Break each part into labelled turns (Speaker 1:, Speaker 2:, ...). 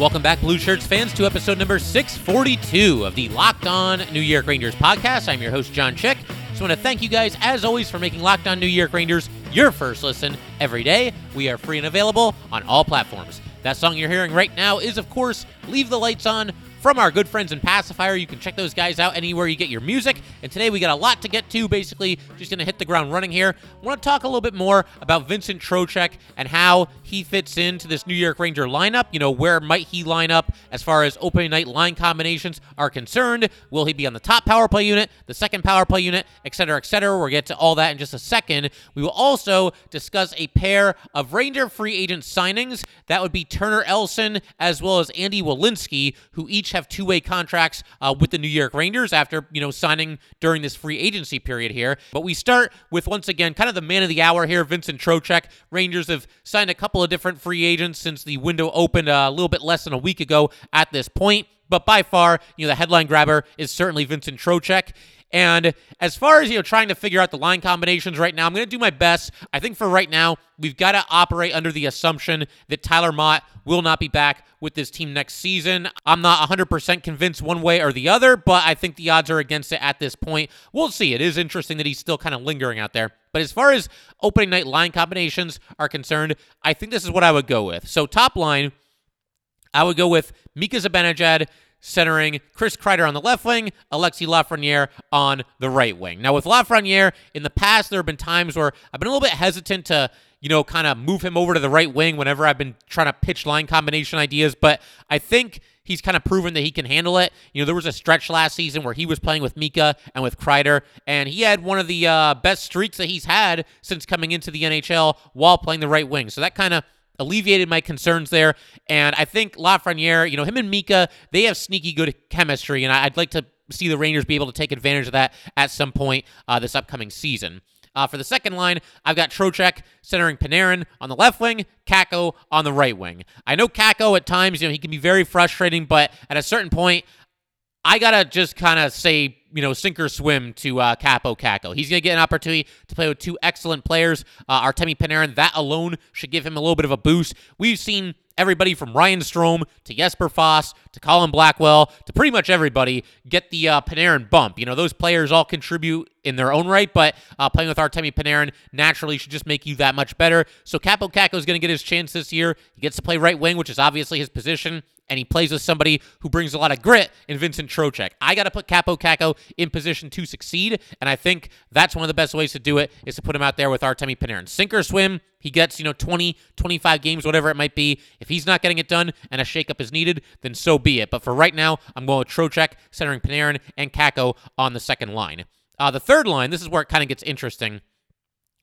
Speaker 1: Welcome back, Blue Shirts fans, to episode number 642 of the Locked On New York Rangers podcast. I'm your host, John Chick. Just want to thank you guys, as always, for making Locked On New York Rangers your first listen every day. We are free and available on all platforms. That song you're hearing right now is, of course, Leave the Lights On from our good friends in Pacifier. You can check those guys out anywhere you get your music. And today we got a lot to get to. Basically, just going to hit the ground running here. I want to talk a little bit more about Vincent Trocheck and how he fits into this New York Ranger lineup. You know, where might he line up as far as opening night line combinations are concerned? Will he be on the top power play unit, the second power play unit, et cetera, et cetera? We'll get to all that in just a second. We will also discuss a pair of Ranger free agent signings. That would be Turner Elson as well as Andy Welinski, who each have two-way contracts uh, with the New York Rangers after you know signing during this free agency period here. But we start with once again kind of the man of the hour here, Vincent Trocheck. Rangers have signed a couple of different free agents since the window opened uh, a little bit less than a week ago at this point. But by far, you know, the headline grabber is certainly Vincent Trocheck. And as far as you know, trying to figure out the line combinations right now, I'm going to do my best. I think for right now, we've got to operate under the assumption that Tyler Motte will not be back with this team next season. I'm not 100% convinced one way or the other, but I think the odds are against it at this point. We'll see. It is interesting that he's still kind of lingering out there. But as far as opening night line combinations are concerned, I think this is what I would go with. So top line, I would go with Mika Zibanejad, centering Chris Kreider on the left wing, Alexi Lafreniere on the right wing. Now, with Lafreniere, in the past, there have been times where I've been a little bit hesitant to, you know, kind of move him over to the right wing whenever I've been trying to pitch line combination ideas, but I think he's kind of proven that he can handle it. You know, there was a stretch last season where he was playing with Mika and with Kreider, and he had one of the uh, best streaks that he's had since coming into the NHL while playing the right wing. So that kind of alleviated my concerns there. And I think Lafreniere, you know, him and Mika, they have sneaky good chemistry, and I'd like to see the Rangers be able to take advantage of that at some point uh, this upcoming season. Uh, for the second line, I've got Trocheck centering Panarin on the left wing, Kakko on the right wing. I know Kakko at times, you know, he can be very frustrating, but at a certain point, I gotta just kind of say, you know, sink or swim to uh, Kaapo Kakko. He's gonna get an opportunity to play with two excellent players. Uh, Artemi Panarin, that alone should give him a little bit of a boost. We've seen everybody from Ryan Strome to Jesper Fast to Colin Blackwell to pretty much everybody get the uh, Panarin bump. You know, those players all contribute in their own right, but uh, playing with Artemi Panarin naturally should just make you that much better. So Kaapo Kakko is going to get his chance this year. He gets to play right wing, which is obviously his position and he plays with somebody who brings a lot of grit in Vincent Trocheck. I got to put Kaapo Kakko in position to succeed, and I think that's one of the best ways to do it is to put him out there with Artemi Panarin. Sink or swim, he gets, you know, 20, 25 games, whatever it might be. If he's not getting it done and a shakeup is needed, then so be it. But for right now, I'm going with Trocheck, centering Panarin and Kakko on the second line. Uh, the third line, this is where it kind of gets interesting.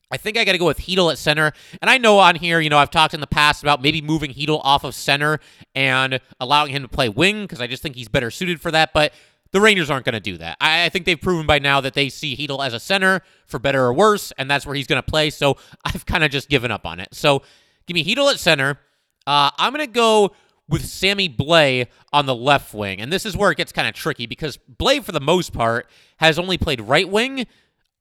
Speaker 1: I think I got to go with Chytil at center. And I know on here, you know, I've talked in the past about maybe moving Chytil off of center and allowing him to play wing because I just think he's better suited for that. But the Rangers aren't going to do that. I, I, think they've proven by now that they see Chytil as a center for better or worse, and that's where he's going to play. So I've kind of just given up on it. So give me Chytil at center. Uh, I'm going to go with Sammy Blais on the left wing. And this is where it gets kind of tricky because Blais, for the most part, has only played right wing.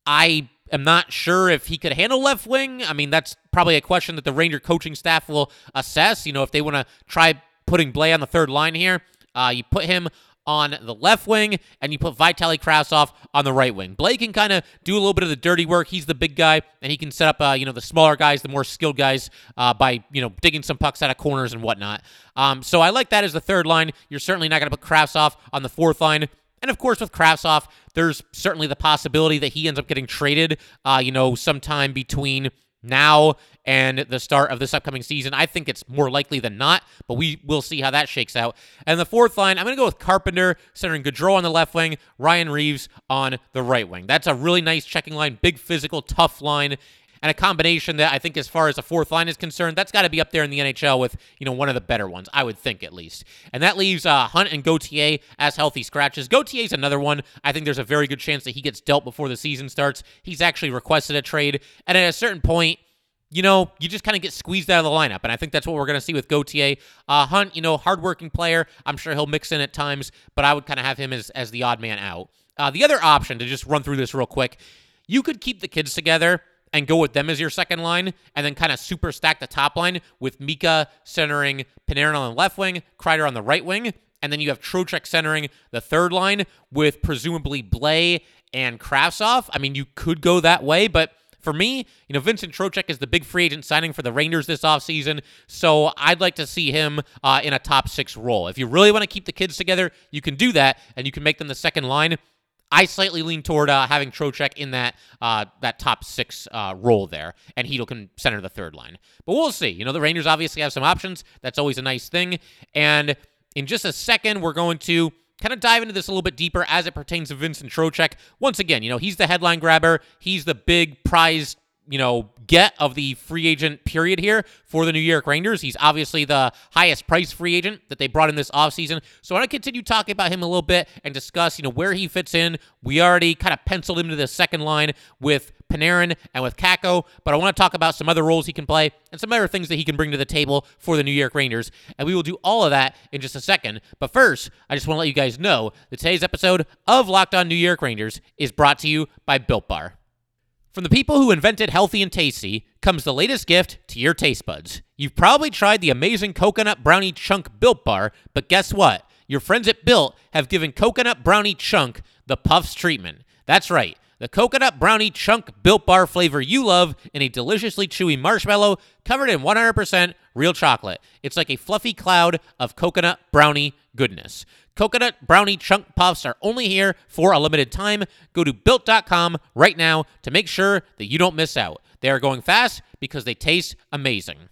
Speaker 1: I am not sure if he could handle left wing. I mean, that's probably a question that the Ranger coaching staff will assess. You know, if they want to try putting Blais on the third line here, uh, you put him on the left wing and you put Vitali Kravtsov on the right wing. Blais can kind of do a little bit of the dirty work. He's the big guy and he can set up, uh, you know, the smaller guys, the more skilled guys uh, by, you know, digging some pucks out of corners and whatnot. Um, so I like that as the third line. You're certainly not going to put Kravtsov on the fourth line. And of course, with Kravtsov, there's certainly the possibility that he ends up getting traded, uh, you know, sometime between now and the start of this upcoming season. I think it's more likely than not, but we will see how that shakes out. And the fourth line, I'm going to go with Carpenter, centering Goodrow on the left wing, Ryan Reaves on the right wing. That's a really nice checking line, big physical, tough line. And a combination that I think, as far as the fourth line is concerned, that's got to be up there in the NHL with you know one of the better ones, I would think at least. And that leaves uh, Hunt and Gauthier as healthy scratches. Gauthier's another one. I think there's a very good chance that he gets dealt before the season starts. He's actually requested a trade, and at a certain point, you know, you just kind of get squeezed out of the lineup. And I think that's what we're going to see with Gauthier. Uh, Hunt, you know, hardworking player. I'm sure he'll mix in at times, but I would kind of have him as, as the odd man out. Uh, the other option, to just run through this real quick, you could keep the kids together and go with them as your second line, and then kind of super stack the top line with Mika centering Panarin on the left wing, Kreider on the right wing, and then you have Trocheck centering the third line with presumably Blais and Kravtsov. I mean, you could go that way, but for me, you know, Vincent Trocheck is the big free agent signing for the Rangers this offseason, so I'd like to see him uh, in a top six role. If you really want to keep the kids together, you can do that, and you can make them the second line. I slightly lean toward uh, having Trocheck in that uh, that top six uh, role there, and Chytil can center the third line. But we'll see. You know, the Rangers obviously have some options. That's always a nice thing. And in just a second, we're going to kind of dive into this a little bit deeper as it pertains to Vincent Trocheck. Once again, you know, he's the headline grabber. He's the big prize, you know, get of the free agent period here for the New York Rangers. He's obviously the highest price free agent that they brought in this offseason. So I want to continue talking about him a little bit and discuss, you know, where he fits in. We already kind of penciled him to the second line with Panarin and with Kakko, but I want to talk about some other roles he can play and some other things that he can bring to the table for the New York Rangers. And we will do all of that in just a second. But first, I just want to let you guys know that today's episode of Locked On New York Rangers is brought to you by Built Bar. From the people who invented healthy and tasty comes the latest gift to your taste buds. You've probably tried the amazing coconut brownie chunk built bar, but guess what? Your friends at Built have given coconut brownie chunk the puffs treatment. That's right. The coconut brownie chunk built bar flavor you love in a deliciously chewy marshmallow covered in 100% real chocolate. It's like a fluffy cloud of coconut brownie goodness. Coconut brownie chunk puffs are only here for a limited time. Go to built.com right now to make sure that you don't miss out. They are going fast because they taste amazing.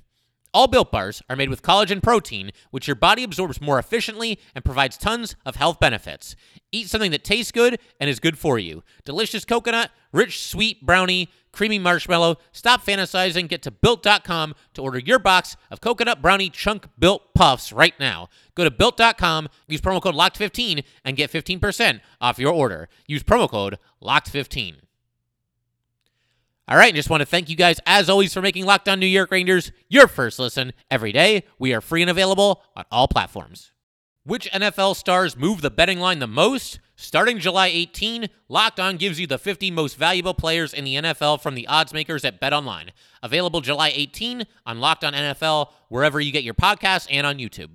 Speaker 1: All built bars are made with collagen protein, which your body absorbs more efficiently and provides tons of health benefits. Eat something that tastes good and is good for you. Delicious coconut, rich sweet brownie, creamy marshmallow. Stop fantasizing. Get to built.com to order your box of coconut brownie chunk built puffs right now. Go to built.com, use promo code LOCKED15 and get 15% off your order. Use promo code LOCKED15. All right, just want to thank you guys, as always, for making Locked On New York Rangers your first listen every day. We are free and available on all platforms. Which NFL stars move the betting line the most? Starting July 18, Locked On gives you the 50 most valuable players in the NFL from the odds makers at BetOnline. Available July 18 on Locked On NFL, wherever you get your podcasts and on YouTube.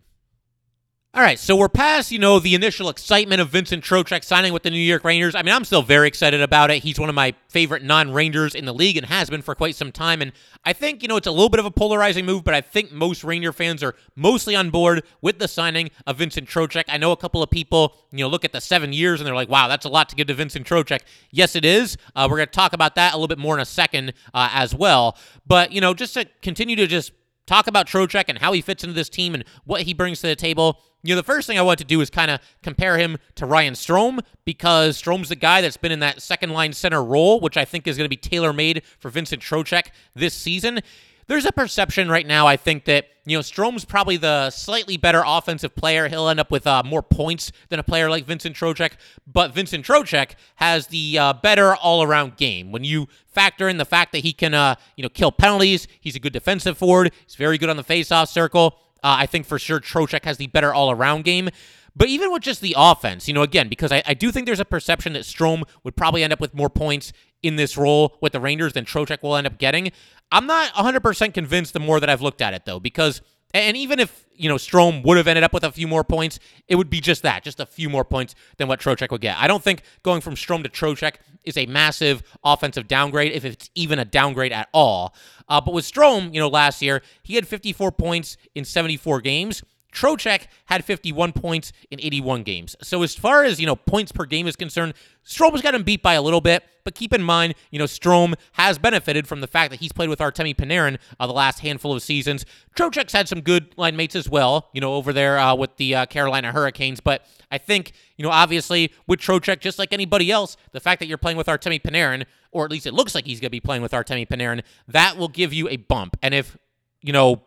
Speaker 1: All right, so we're past, you know, the initial excitement of Vincent Trocheck signing with the New York Rangers. I mean, I'm still very excited about it. He's one of my favorite non-Rangers in the league and has been for quite some time. And I think, you know, it's a little bit of a polarizing move, but I think most Ranger fans are mostly on board with the signing of Vincent Trocheck. I know a couple of people, you know, look at the seven years and they're like, wow, that's a lot to give to Vincent Trocheck. Yes, it is. Uh, we're going to talk about that a little bit more in a second uh, as well. But, you know, just to continue to just talk about Trocheck and how he fits into this team and what he brings to the table. You know, the first thing I want to do is kind of compare him to Ryan Strome because Strome's the guy that's been in that second line center role, which I think is going to be tailor made for Vincent Trocheck this season. There's a perception right now, I think, that, you know, Strome's probably the slightly better offensive player. He'll end up with uh, more points than a player like Vincent Trocheck, but Vincent Trocheck has the uh, better all around game. When you factor in the fact that he can, uh, you know, kill penalties, he's a good defensive forward, he's very good on the faceoff circle. Uh, I think for sure Trocheck has the better all around game. But even with just the offense, you know, again, because I, I, do think there's a perception that Strome would probably end up with more points in this role with the Rangers than Trocheck will end up getting. I'm not 100% convinced the more that I've looked at it, though, because, and even if, you know, Strome would have ended up with a few more points, it would be just that, just a few more points than what Trocheck would get. I don't think going from Strome to Trocheck is a massive offensive downgrade, if it's even a downgrade at all. Uh, but with Strome, you know, last year, he had 54 points in 74 games. Trocheck had 51 points in 81 games. So as far as, you know, points per game is concerned, Strome's got him beat by a little bit, but keep in mind, you know, Strome has benefited from the fact that he's played with Artemi Panarin uh, the last handful of seasons. Trocheck's had some good line mates as well, you know, over there uh, with the uh, Carolina Hurricanes, but I think, you know, obviously with Trocheck, just like anybody else, the fact that you're playing with Artemi Panarin, or at least it looks like he's going to be playing with Artemi Panarin, that will give you a bump. And if, you know,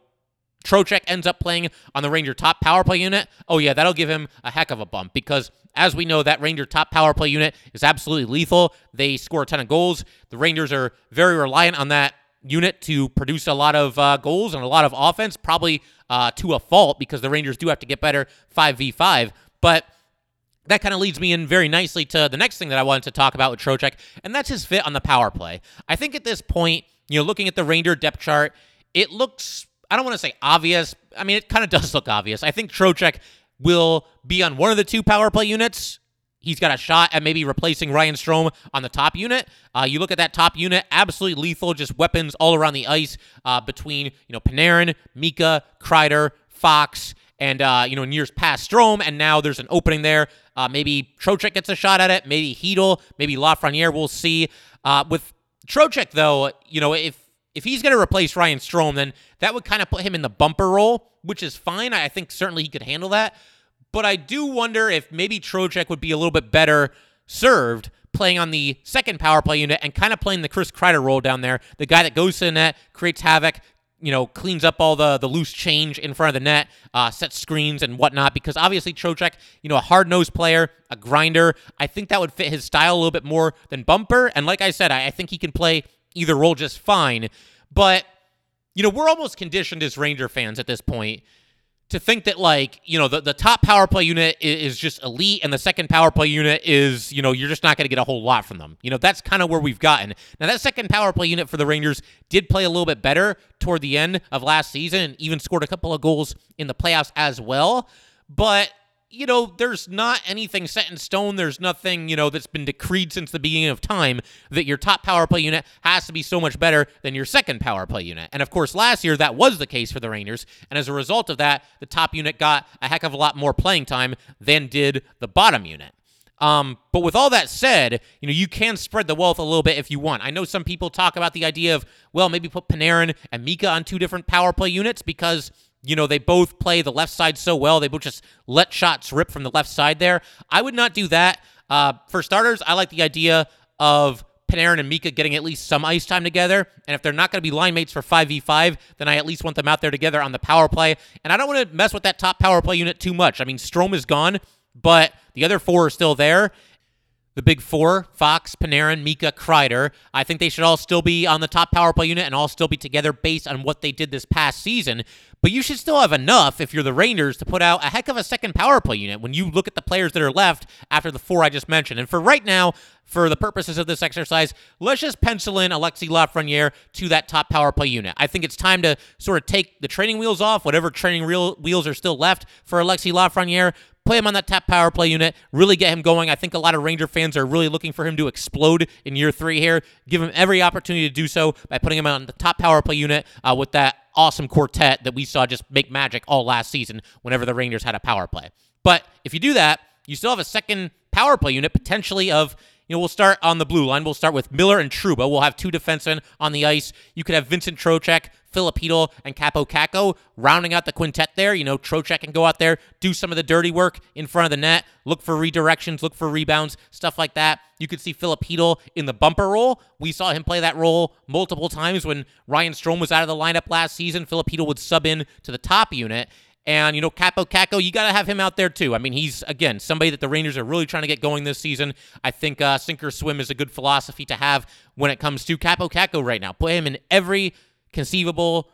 Speaker 1: Trocheck ends up playing on the Ranger top power play unit, oh yeah, that'll give him a heck of a bump because as we know, that Ranger top power play unit is absolutely lethal. They score a ton of goals. The Rangers are very reliant on that unit to produce a lot of uh, goals and a lot of offense, probably uh, to a fault because the Rangers do have to get better 5v5. But that kind of leads me in very nicely to the next thing that I wanted to talk about with Trocheck, and that's his fit on the power play. I think at this point, you know, looking at the Ranger depth chart, it looks I don't want to say obvious. I mean, it kind of does look obvious. I think Trocheck will be on one of the two power play units. He's got a shot at maybe replacing Ryan Strome on the top unit. Uh, you look at that top unit, absolutely lethal, just weapons all around the ice uh, between you know Panarin, Mika, Kreider, Fox, and uh, you know in years past Strome, and now there's an opening there. Uh, maybe Trocheck gets a shot at it. Maybe Chytil, maybe Lafreniere. We'll see. Uh, with Trocheck, though, you know if if he's going to replace Ryan Strome, then that would kind of put him in the bumper role, which is fine. I think certainly he could handle that. But I do wonder if maybe Trocheck would be a little bit better served playing on the second power play unit and kind of playing the Chris Kreider role down there, the guy that goes to the net, creates havoc, you know, cleans up all the the loose change in front of the net, uh, sets screens and whatnot. Because obviously Trocheck, you know, a hard nosed player, a grinder. I think that would fit his style a little bit more than Bumper. And like I said, I, I think he can play either role just fine. But, you know, we're almost conditioned as Ranger fans at this point to think that, like, you know, the, the top power play unit is, is just elite and the second power play unit is, you know, you're just not going to get a whole lot from them. You know, that's kind of where we've gotten. Now, that second power play unit for the Rangers did play a little bit better toward the end of last season and even scored a couple of goals in the playoffs as well. But you know, there's not anything set in stone. There's nothing, you know, that's been decreed since the beginning of time that your top power play unit has to be so much better than your second power play unit. And of course, last year that was the case for the Rangers. And as a result of that, the top unit got a heck of a lot more playing time than did the bottom unit. Um, but with all that said, you know, you can spread the wealth a little bit if you want. I know some people talk about the idea of, well, maybe put Panarin and Mika on two different power play units because you know, they both play the left side so well. They both just let shots rip from the left side there. I would not do that. Uh, for starters, I like the idea of Panarin and Mika getting at least some ice time together. And if they're not going to be line mates for 5v5, then I at least want them out there together on the power play. And I don't want to mess with that top power play unit too much. I mean, Strome is gone, but the other four are still there the big four Fox, Panarin, Mika, Kreider. I think they should all still be on the top power play unit and all still be together based on what they did this past season. But you should still have enough if you're the Rangers to put out a heck of a second power play unit when you look at the players that are left after the four I just mentioned. And for right now, for the purposes of this exercise, let's just pencil in Alexi Lafreniere to that top power play unit. I think it's time to sort of take the training wheels off, whatever training wheels are still left for Alexi Lafreniere, play him on that top power play unit, really get him going. I think a lot of Ranger fans are really looking for him to explode in year three here. Give him every opportunity to do so by putting him on the top power play unit uh, with that awesome quartet that we saw just make magic all last season whenever the Rangers had a power play. But if you do that, you still have a second power play unit potentially of you know, we'll start on the blue line. We'll start with Miller and Trouba. We'll have two defensemen on the ice. You could have Vincent Trocheck, Filip Chytil, and Kaapo Kakko rounding out the quintet there. You know, Trocheck can go out there, do some of the dirty work in front of the net, look for redirections, look for rebounds, stuff like that. You could see Filip Chytil in the bumper role. We saw him play that role multiple times when Ryan Strome was out of the lineup last season. Filip Chytil would sub in to the top unit. And, you know, Kaapo Kakko, you got to have him out there too. I mean, he's, again, somebody that the Rangers are really trying to get going this season. I think uh, sink or swim is a good philosophy to have when it comes to Kaapo Kakko right now. Put him in every conceivable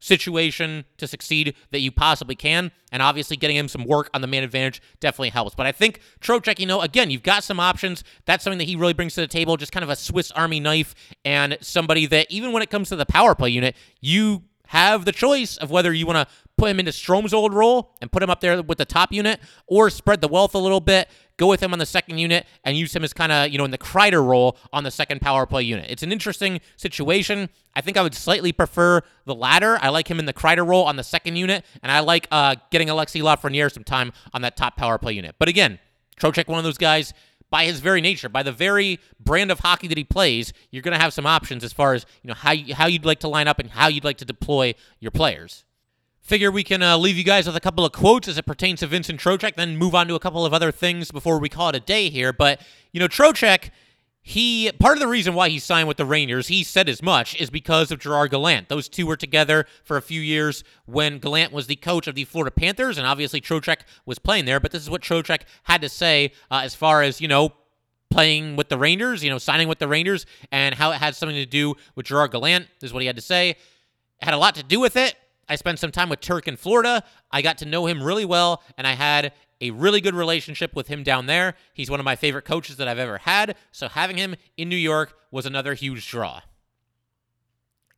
Speaker 1: situation to succeed that you possibly can. And obviously, getting him some work on the man advantage definitely helps. But I think Trocheck, you know, again, you've got some options. That's something that he really brings to the table, just kind of a Swiss Army knife and somebody that, even when it comes to the power play unit, you have the choice of whether you want to put him into Strome's old role and put him up there with the top unit, or spread the wealth a little bit, go with him on the second unit, and use him as kind of, you know, in the Kreider role on the second power play unit. It's an interesting situation. I think I would slightly prefer the latter. I like him in the Kreider role on the second unit, and I like uh, getting Alexi Lafreniere some time on that top power play unit. But again, Trocheck, one of those guys by his very nature, by the very brand of hockey that he plays, you're going to have some options as far as you know how you, how you'd like to line up and how you'd like to deploy your players. Figure we can uh, leave you guys with a couple of quotes as it pertains to Vincent Trocheck, then move on to a couple of other things before we call it a day here. But you know, Trocheck he part of the reason why he signed with the Rangers, he said as much, is because of Gerard Gallant. Those two were together for a few years when Gallant was the coach of the Florida Panthers, and obviously Trocheck was playing there. But this is what Trocheck had to say uh, as far as you know playing with the Rangers, you know, signing with the Rangers, and how it had something to do with Gerard Gallant. This is what he had to say. It had a lot to do with it. I spent some time with Turk in Florida. I got to know him really well, and I had a really good relationship with him down there. He's one of my favorite coaches that I've ever had. So having him in New York was another huge draw.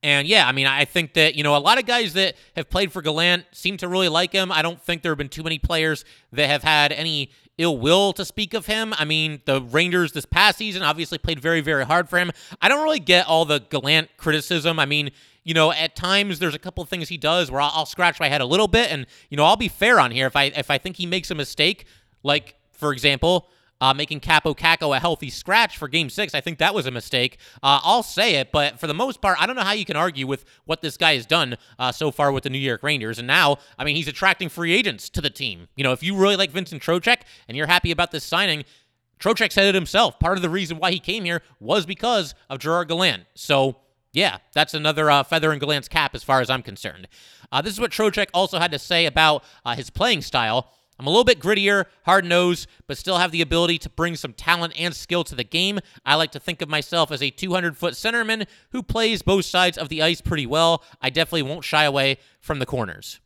Speaker 1: And yeah, I mean, I think that, you know, a lot of guys that have played for Gallant seem to really like him. I don't think there have been too many players that have had any ill will to speak of him. I mean, the Rangers this past season obviously played very, very hard for him. I don't really get all the Gallant criticism. I mean, you know, at times there's a couple of things he does where I'll, I'll, scratch my head a little bit, and you know, I'll be fair on here if I if I think he makes a mistake, like for example. Uh, making Kaapo Kakko a healthy scratch for Game Six, I think that was a mistake. Uh, I'll say it, but for the most part, I don't know how you can argue with what this guy has done uh, so far with the New York Rangers. And now, I mean, he's attracting free agents to the team. You know, if you really like Vincent Trocheck and you're happy about this signing, Trocheck said it himself. Part of the reason why he came here was because of Gerard Gallant. So yeah, that's another uh, feather in Gallant's cap as far as I'm concerned. Uh, this is what Trocheck also had to say about uh, his playing style. I'm a little bit grittier, hard nosed, but still have the ability to bring some talent and skill to the game. I like to think of myself as a 200 foot centerman who plays both sides of the ice pretty well. I definitely won't shy away from the corners.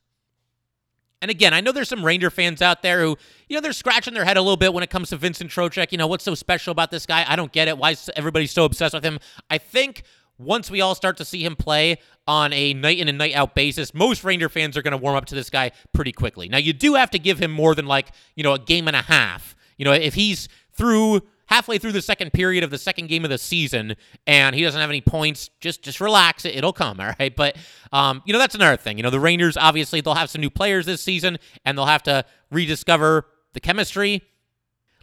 Speaker 1: And again, I know there's some Ranger fans out there who, you know, they're scratching their head a little bit when it comes to Vincent Trocheck. You know, what's so special about this guy? I don't get it. Why is everybody so obsessed with him? I think once we all start to see him play on a night in and night out basis, most Ranger fans are going to warm up to this guy pretty quickly. Now, you do have to give him more than like, you know, a game and a half. You know, if he's through halfway through the second period of the second game of the season and he doesn't have any points, just just relax. It, it'll come, all right? But um, you know, that's another thing. You know, the Rangers obviously they'll have some new players this season and they'll have to rediscover the chemistry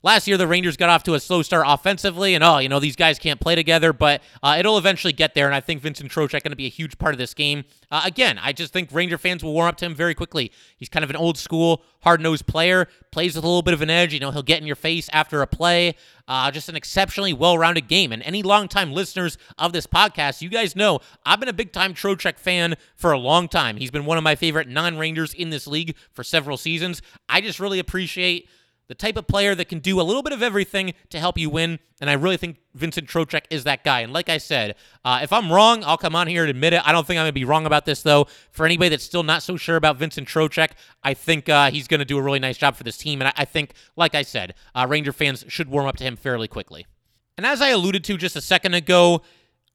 Speaker 1: Last year, the Rangers got off to a slow start offensively, and oh, you know, these guys can't play together, but uh, it'll eventually get there, and I think Vincent Trocheck going to be a huge part of this game. Uh, again, I just think Ranger fans will warm up to him very quickly. He's kind of an old school, hard nosed player, plays with a little bit of an edge. You know, he'll get in your face after a play. Uh, just an exceptionally well rounded game. And any longtime listeners of this podcast, you guys know I've been a big time Trocheck fan for a long time. He's been one of my favorite non Rangers in this league for several seasons. I just really appreciate the type of player that can do a little bit of everything to help you win. And I really think Vincent Trocheck is that guy. And like I said, uh, if I'm wrong, I'll come on here and admit it. I don't think I'm going to be wrong about this, though. For anybody that's still not so sure about Vincent Trocheck, I think uh, he's going to do a really nice job for this team. And I, I think, like I said, uh, Ranger fans should warm up to him fairly quickly. And as I alluded to just a second ago,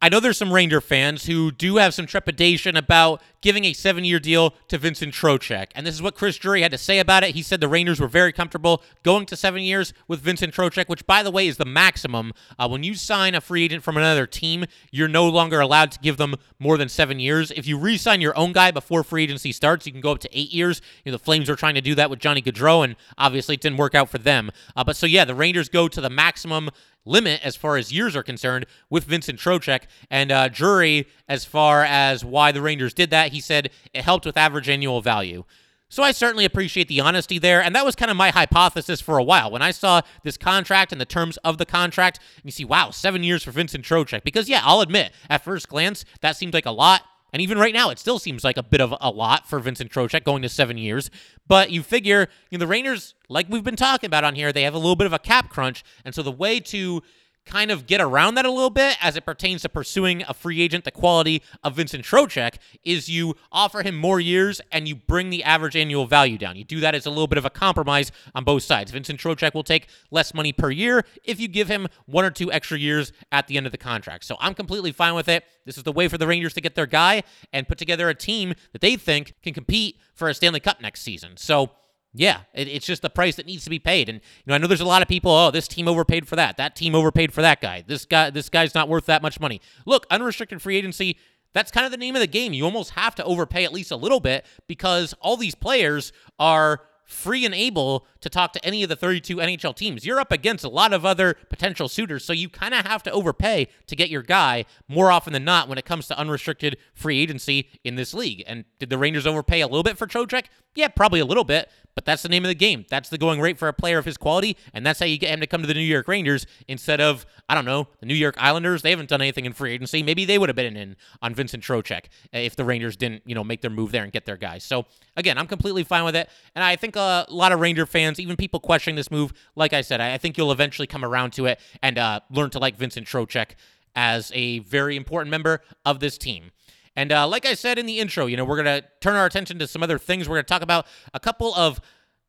Speaker 1: I know there's some Ranger fans who do have some trepidation about giving a seven year deal to Vincent Trocheck. And this is what Chris Drury had to say about it. He said the Rangers were very comfortable going to seven years with Vincent Trocheck, which, by the way, is the maximum. Uh, when you sign a free agent from another team, you're no longer allowed to give them more than seven years. If you re sign your own guy before free agency starts, you can go up to eight years. You know, the Flames are trying to do that with Johnny Gaudreau, and obviously it didn't work out for them. Uh, but so, yeah, the Rangers go to the maximum limit as far as years are concerned with Vincent Trocheck. And uh, Drury, as far as why the Rangers did that, he said it helped with average annual value. So I certainly appreciate the honesty there. And that was kind of my hypothesis for a while. When I saw this contract and the terms of the contract, you see, wow, seven years for Vincent Trocheck. Because, yeah, I'll admit, at first glance, that seemed like a lot. And even right now, it still seems like a bit of a lot for Vincent Trocheck going to seven years. But you figure, you know, the Rangers, like we've been talking about on here, they have a little bit of a cap crunch. And so the way to kind of get around that a little bit as it pertains to pursuing a free agent the quality of Vincent Trocheck is you offer him more years and you bring the average annual value down. You do that as a little bit of a compromise on both sides. Vincent Trocheck will take less money per year if you give him one or two extra years at the end of the contract. So I'm completely fine with it. This is the way for the Rangers to get their guy and put together a team that they think can compete for a Stanley Cup next season. So yeah, it, it's just the price that needs to be paid. And you know, I know there's a lot of people. Oh, this team overpaid for that. That team overpaid for that guy. This guy, this guy's not worth that much money. Look, unrestricted free agency. That's kind of the name of the game. You almost have to overpay at least a little bit because all these players are free and able to talk to any of the 32 NHL teams. You're up against a lot of other potential suitors, so you kind of have to overpay to get your guy more often than not when it comes to unrestricted free agency in this league. And did the Rangers overpay a little bit for Trocheck? Yeah, probably a little bit, but that's the name of the game. That's the going rate for a player of his quality, and that's how you get him to come to the New York Rangers instead of, I don't know, the New York Islanders. They haven't done anything in free agency. Maybe they would have been in on Vincent Trocheck if the Rangers didn't, you know, make their move there and get their guys. So, again, I'm completely fine with it. And I think a lot of Ranger fans, even people questioning this move, like I said, I think you'll eventually come around to it and uh, learn to like Vincent Trocheck as a very important member of this team. And uh, like I said in the intro, you know, we're going to turn our attention to some other things. We're going to talk about a couple of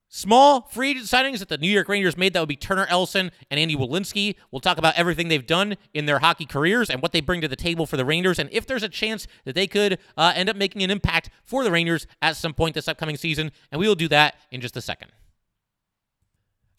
Speaker 1: Small free agent signings that the New York Rangers made that would be Turner Elson and Andy Welinski. We'll talk about everything they've done in their hockey careers and what they bring to the table for the Rangers, and if there's a chance that they could uh, end up making an impact for the Rangers at some point this upcoming season. And we will do that in just a second.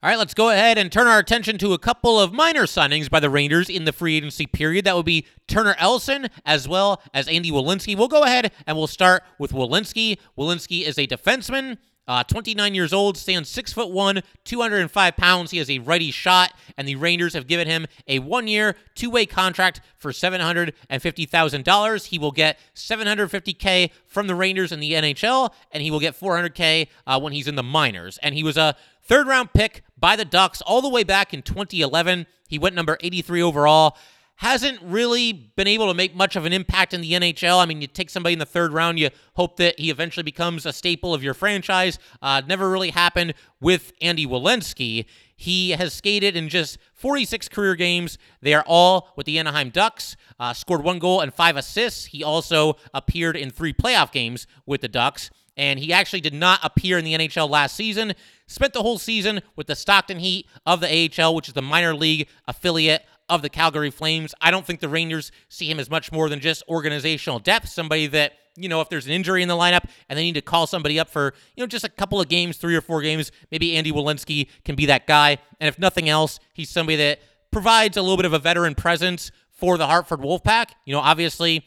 Speaker 1: All right, let's go ahead and turn our attention to a couple of minor signings by the Rangers in the free agency period. That would be Turner Elson as well as Andy Welinski. We'll go ahead and we'll start with Welinski. Welinski is a defenseman. Uh, 29 years old, stands six foot one, 205 pounds. He has a righty shot, and the Rangers have given him a one-year, two-way contract for $750,000. He will get 750k from the Rangers in the NHL, and he will get 400k uh, when he's in the minors. And he was a third-round pick by the Ducks all the way back in 2011. He went number 83 overall hasn't really been able to make much of an impact in the NHL. I mean, you take somebody in the third round, you hope that he eventually becomes a staple of your franchise. Uh, never really happened with Andy Welinski. He has skated in just 46 career games. They are all with the Anaheim Ducks. Uh, scored one goal and five assists. He also appeared in three playoff games with the Ducks. And he actually did not appear in the NHL last season. Spent the whole season with the Stockton Heat of the AHL, which is the minor league affiliate of the Calgary Flames. I don't think the Rangers see him as much more than just organizational depth, somebody that, you know, if there's an injury in the lineup and they need to call somebody up for, you know, just a couple of games, three or four games, maybe Andy Welinski can be that guy. And if nothing else, he's somebody that provides a little bit of a veteran presence for the Hartford Wolfpack. You know, obviously,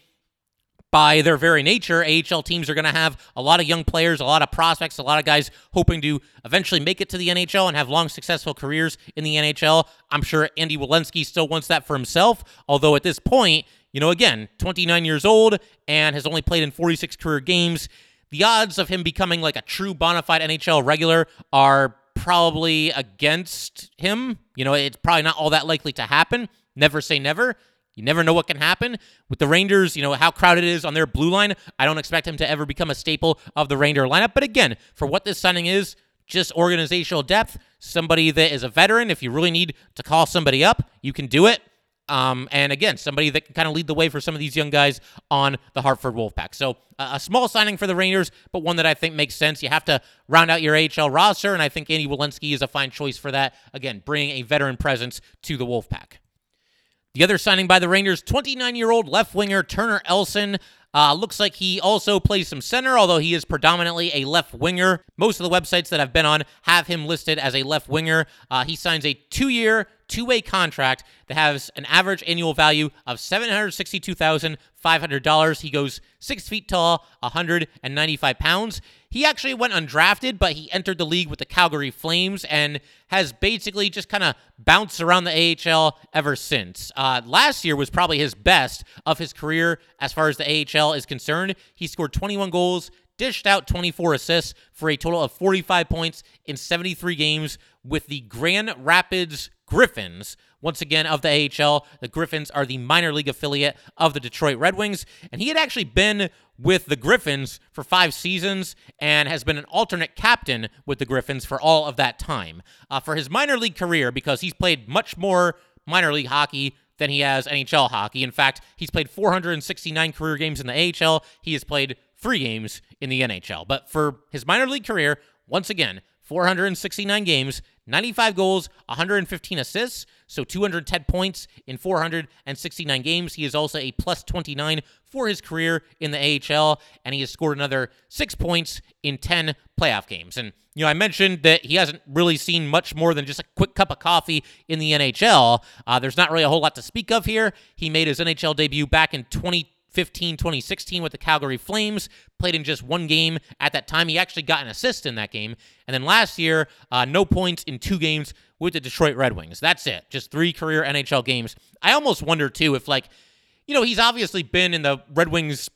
Speaker 1: by their very nature, AHL teams are going to have a lot of young players, a lot of prospects, a lot of guys hoping to eventually make it to the NHL and have long, successful careers in the NHL. I'm sure Andy Welinski still wants that for himself, although at this point, you know, again, 29 years old and has only played in 46 career games. The odds of him becoming like a true bona fide NHL regular are probably against him. You know, it's probably not all that likely to happen. Never say never. You never know what can happen. With the Rangers, you know, how crowded it is on their blue line, I don't expect him to ever become a staple of the Ranger lineup. But again, for what this signing is, just organizational depth, somebody that is a veteran. If you really need to call somebody up, you can do it. Um, and again, somebody that can kind of lead the way for some of these young guys on the Hartford Wolfpack. So uh, a small signing for the Rangers, but one that I think makes sense. You have to round out your AHL roster, and I think Andy Welinski is a fine choice for that. Again, bringing a veteran presence to the Wolfpack. The other signing by the Rangers, 29 year old left winger Turner Elson. Uh, looks like he also plays some center, although he is predominantly a left winger. Most of the websites that I've been on have him listed as a left winger. Uh, he signs a two year, two way contract that has an average annual value of $762,500. He goes six feet tall, 195 pounds. He actually went undrafted, but he entered the league with the Calgary Flames and has basically just kind of bounced around the AHL ever since. Uh, last year was probably his best of his career as far as the AHL is concerned. He scored 21 goals, dished out 24 assists for a total of 45 points in 73 games with the Grand Rapids Griffins. Once again, of the AHL, the Griffins are the minor league affiliate of the Detroit Red Wings. And he had actually been with the Griffins for five seasons and has been an alternate captain with the Griffins for all of that time. Uh, for his minor league career, because he's played much more minor league hockey than he has NHL hockey. In fact, he's played 469 career games in the AHL. He has played three games in the NHL. But for his minor league career, once again, 469 games, 95 goals, 115 assists, so 210 points in 469 games. He is also a plus 29 for his career in the AHL, and he has scored another six points in 10 playoff games. And, you know, I mentioned that he hasn't really seen much more than just a quick cup of coffee in the NHL. Uh, there's not really a whole lot to speak of here. He made his NHL debut back in 20- 15 2016 with the Calgary Flames. Played in just one game at that time. He actually got an assist in that game. And then last year, uh, no points in two games with the Detroit Red Wings. That's it. Just three career NHL games. I almost wonder, too, if, like, you know, he's obviously been in the Red Wings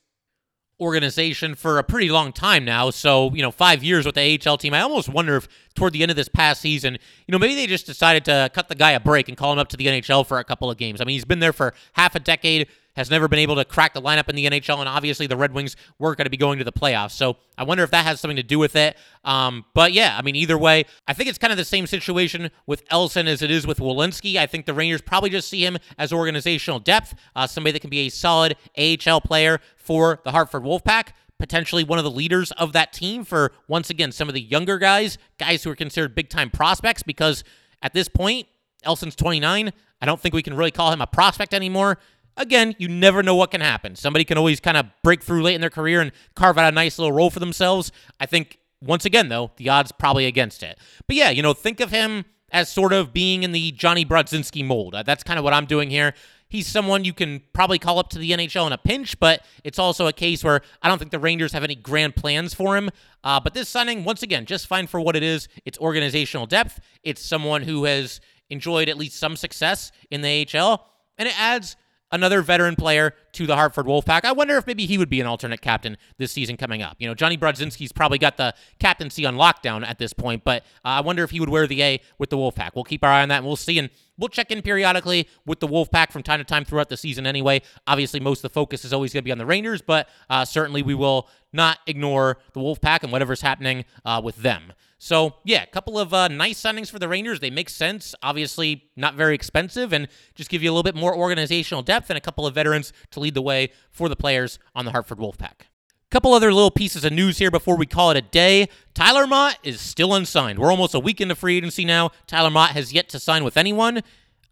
Speaker 1: organization for a pretty long time now. So, you know, five years with the AHL team. I almost wonder if toward the end of this past season, you know, maybe they just decided to cut the guy a break and call him up to the NHL for a couple of games. I mean, he's been there for half a decade has never been able to crack the lineup in the NHL, and obviously the Red Wings weren't going to be going to the playoffs. So I wonder if that has something to do with it. Um, but yeah, I mean, either way, I think it's kind of the same situation with Elson as it is with Welinski. I think the Rangers probably just see him as organizational depth, uh, somebody that can be a solid AHL player for the Hartford Wolfpack potentially one of the leaders of that team for once again some of the younger guys, guys who are considered big time prospects because at this point, Elson's 29. I don't think we can really call him a prospect anymore again, you never know what can happen. Somebody can always kind of break through late in their career and carve out a nice little role for themselves. I think, once again, though, the odds probably against it. But yeah, you know, think of him as sort of being in the Jonny Brodzinski mold. Uh, that's kind of what I'm doing here. He's someone you can probably call up to the NHL in a pinch, but it's also a case where I don't think the Rangers have any grand plans for him. Uh, but this signing, once again, just fine for what it is. It's organizational depth. It's someone who has enjoyed at least some success in the AHL, and it adds another veteran player to the Hartford Wolfpack. I wonder if maybe he would be an alternate captain this season coming up. You know, Jonny Brodzinski's probably got the captaincy on lockdown at this point, but uh, I wonder if he would wear the A with the Wolfpack. We'll keep our eye on that and we'll see. And we'll check in periodically with the Wolfpack from time to time throughout the season anyway. Obviously, most of the focus is always going to be on the Rangers, but uh, certainly we will not ignore the Wolfpack and whatever's happening uh, with them. So, yeah, a couple of uh, nice signings for the Rangers. They make sense. Obviously, not very expensive and just give you a little bit more organizational depth and a couple of veterans to lead the way for the players on the Hartford Wolfpack. Couple other little pieces of news here before we call it a day. Tyler Motte is still unsigned. We're almost a week into free agency now. Tyler Motte has yet to sign with anyone.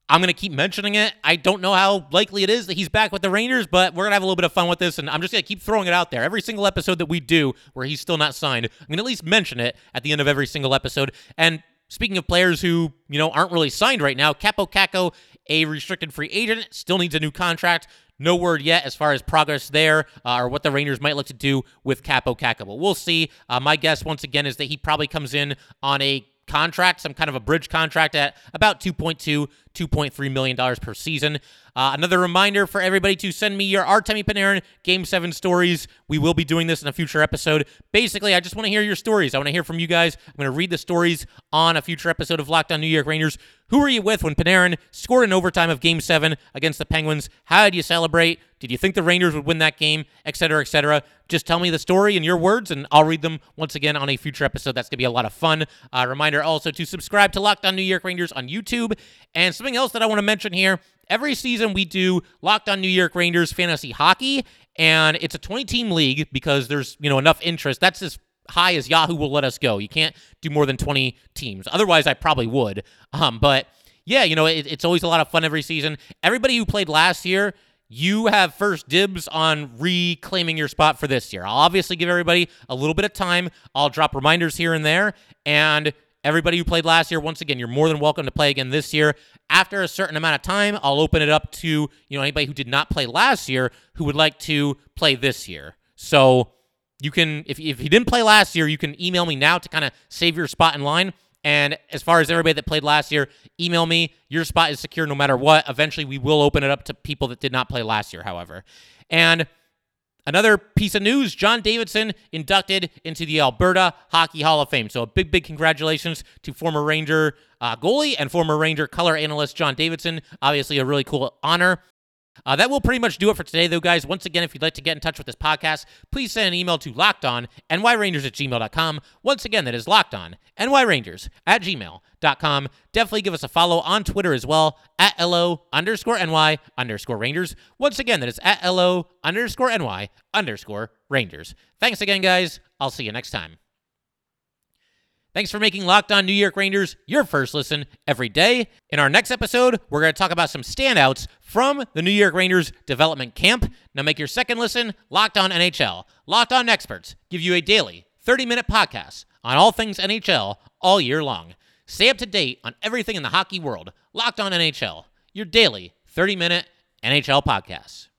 Speaker 1: I'm going to keep mentioning it. I don't know how likely it is that he's back with the Rangers, but we're going to have a little bit of fun with this, and I'm just going to keep throwing it out there. Every single episode that we do where he's still not signed, I'm going to at least mention it at the end of every single episode. And speaking of players who, you know, aren't really signed right now, Kaapo Kakko, a restricted free agent, still needs a new contract. No word yet as far as progress there uh, or what the Rangers might look to do with Kaapo Kakko. But we'll see. Uh, my guess, once again, is that he probably comes in on a contract, some kind of a bridge contract at about 2.2, 2.3 million dollars per season. Uh, another reminder for everybody to send me your Artemi Panarin Game 7 stories. We will be doing this in a future episode. Basically, I just want to hear your stories. I want to hear from you guys. I'm going to read the stories on a future episode of Locked On New York Rangers. Who were you with when Panarin scored in overtime of Game 7 against the Penguins? How did you celebrate? Did you think the Rangers would win that game? Etc. Etc. Just tell me the story in your words, and I'll read them once again on a future episode. That's going to be a lot of fun. Uh, reminder also to subscribe to Locked On New York Rangers on YouTube. And something else that I want to mention here every season we do Locked On New York Rangers fantasy hockey, and it's a 20 team league because there's you know enough interest. That's as high as Yahoo will let us go. You can't do more than 20 teams. Otherwise, I probably would. Um, but yeah, you know it, it's always a lot of fun every season. Everybody who played last year. You have first dibs on reclaiming your spot for this year. I'll obviously give everybody a little bit of time. I'll drop reminders here and there. And Everybody who played last year, once again, you're more than welcome to play again this year. After a certain amount of time, I'll open it up to you know anybody who did not play last year who would like to play this year. So you can, if if you didn't play last year, you can email me now to kind of save your spot in line. And as far as everybody that played last year, email me. Your spot is secure no matter what. Eventually, we will open it up to people that did not play last year, however. And Another piece of news John Davidson inducted into the Alberta Hockey Hall of Fame. So, a big, big congratulations to former Ranger uh, goalie and former Ranger color analyst John Davidson. Obviously, a really cool honor. Uh, that will pretty much do it for today, though, guys. Once again, if you'd like to get in touch with this podcast, please send an email to lockedonnyrangers at gmail.com. Once again, that is lockedonnyrangers at gmail.com. Definitely give us a follow on Twitter as well, at LO underscore NY underscore Rangers. Once again, that is at LO underscore NY underscore Rangers. Thanks again, guys. I'll see you next time. Thanks for making Locked On New York Rangers your first listen every day. In our next episode, we're going to talk about some standouts from the New York Rangers development camp. Now make your second listen Locked On NHL. Locked On experts give you a daily 30 minute podcast on all things NHL all year long. Stay up to date on everything in the hockey world. Locked On NHL, your daily 30 minute NHL podcast.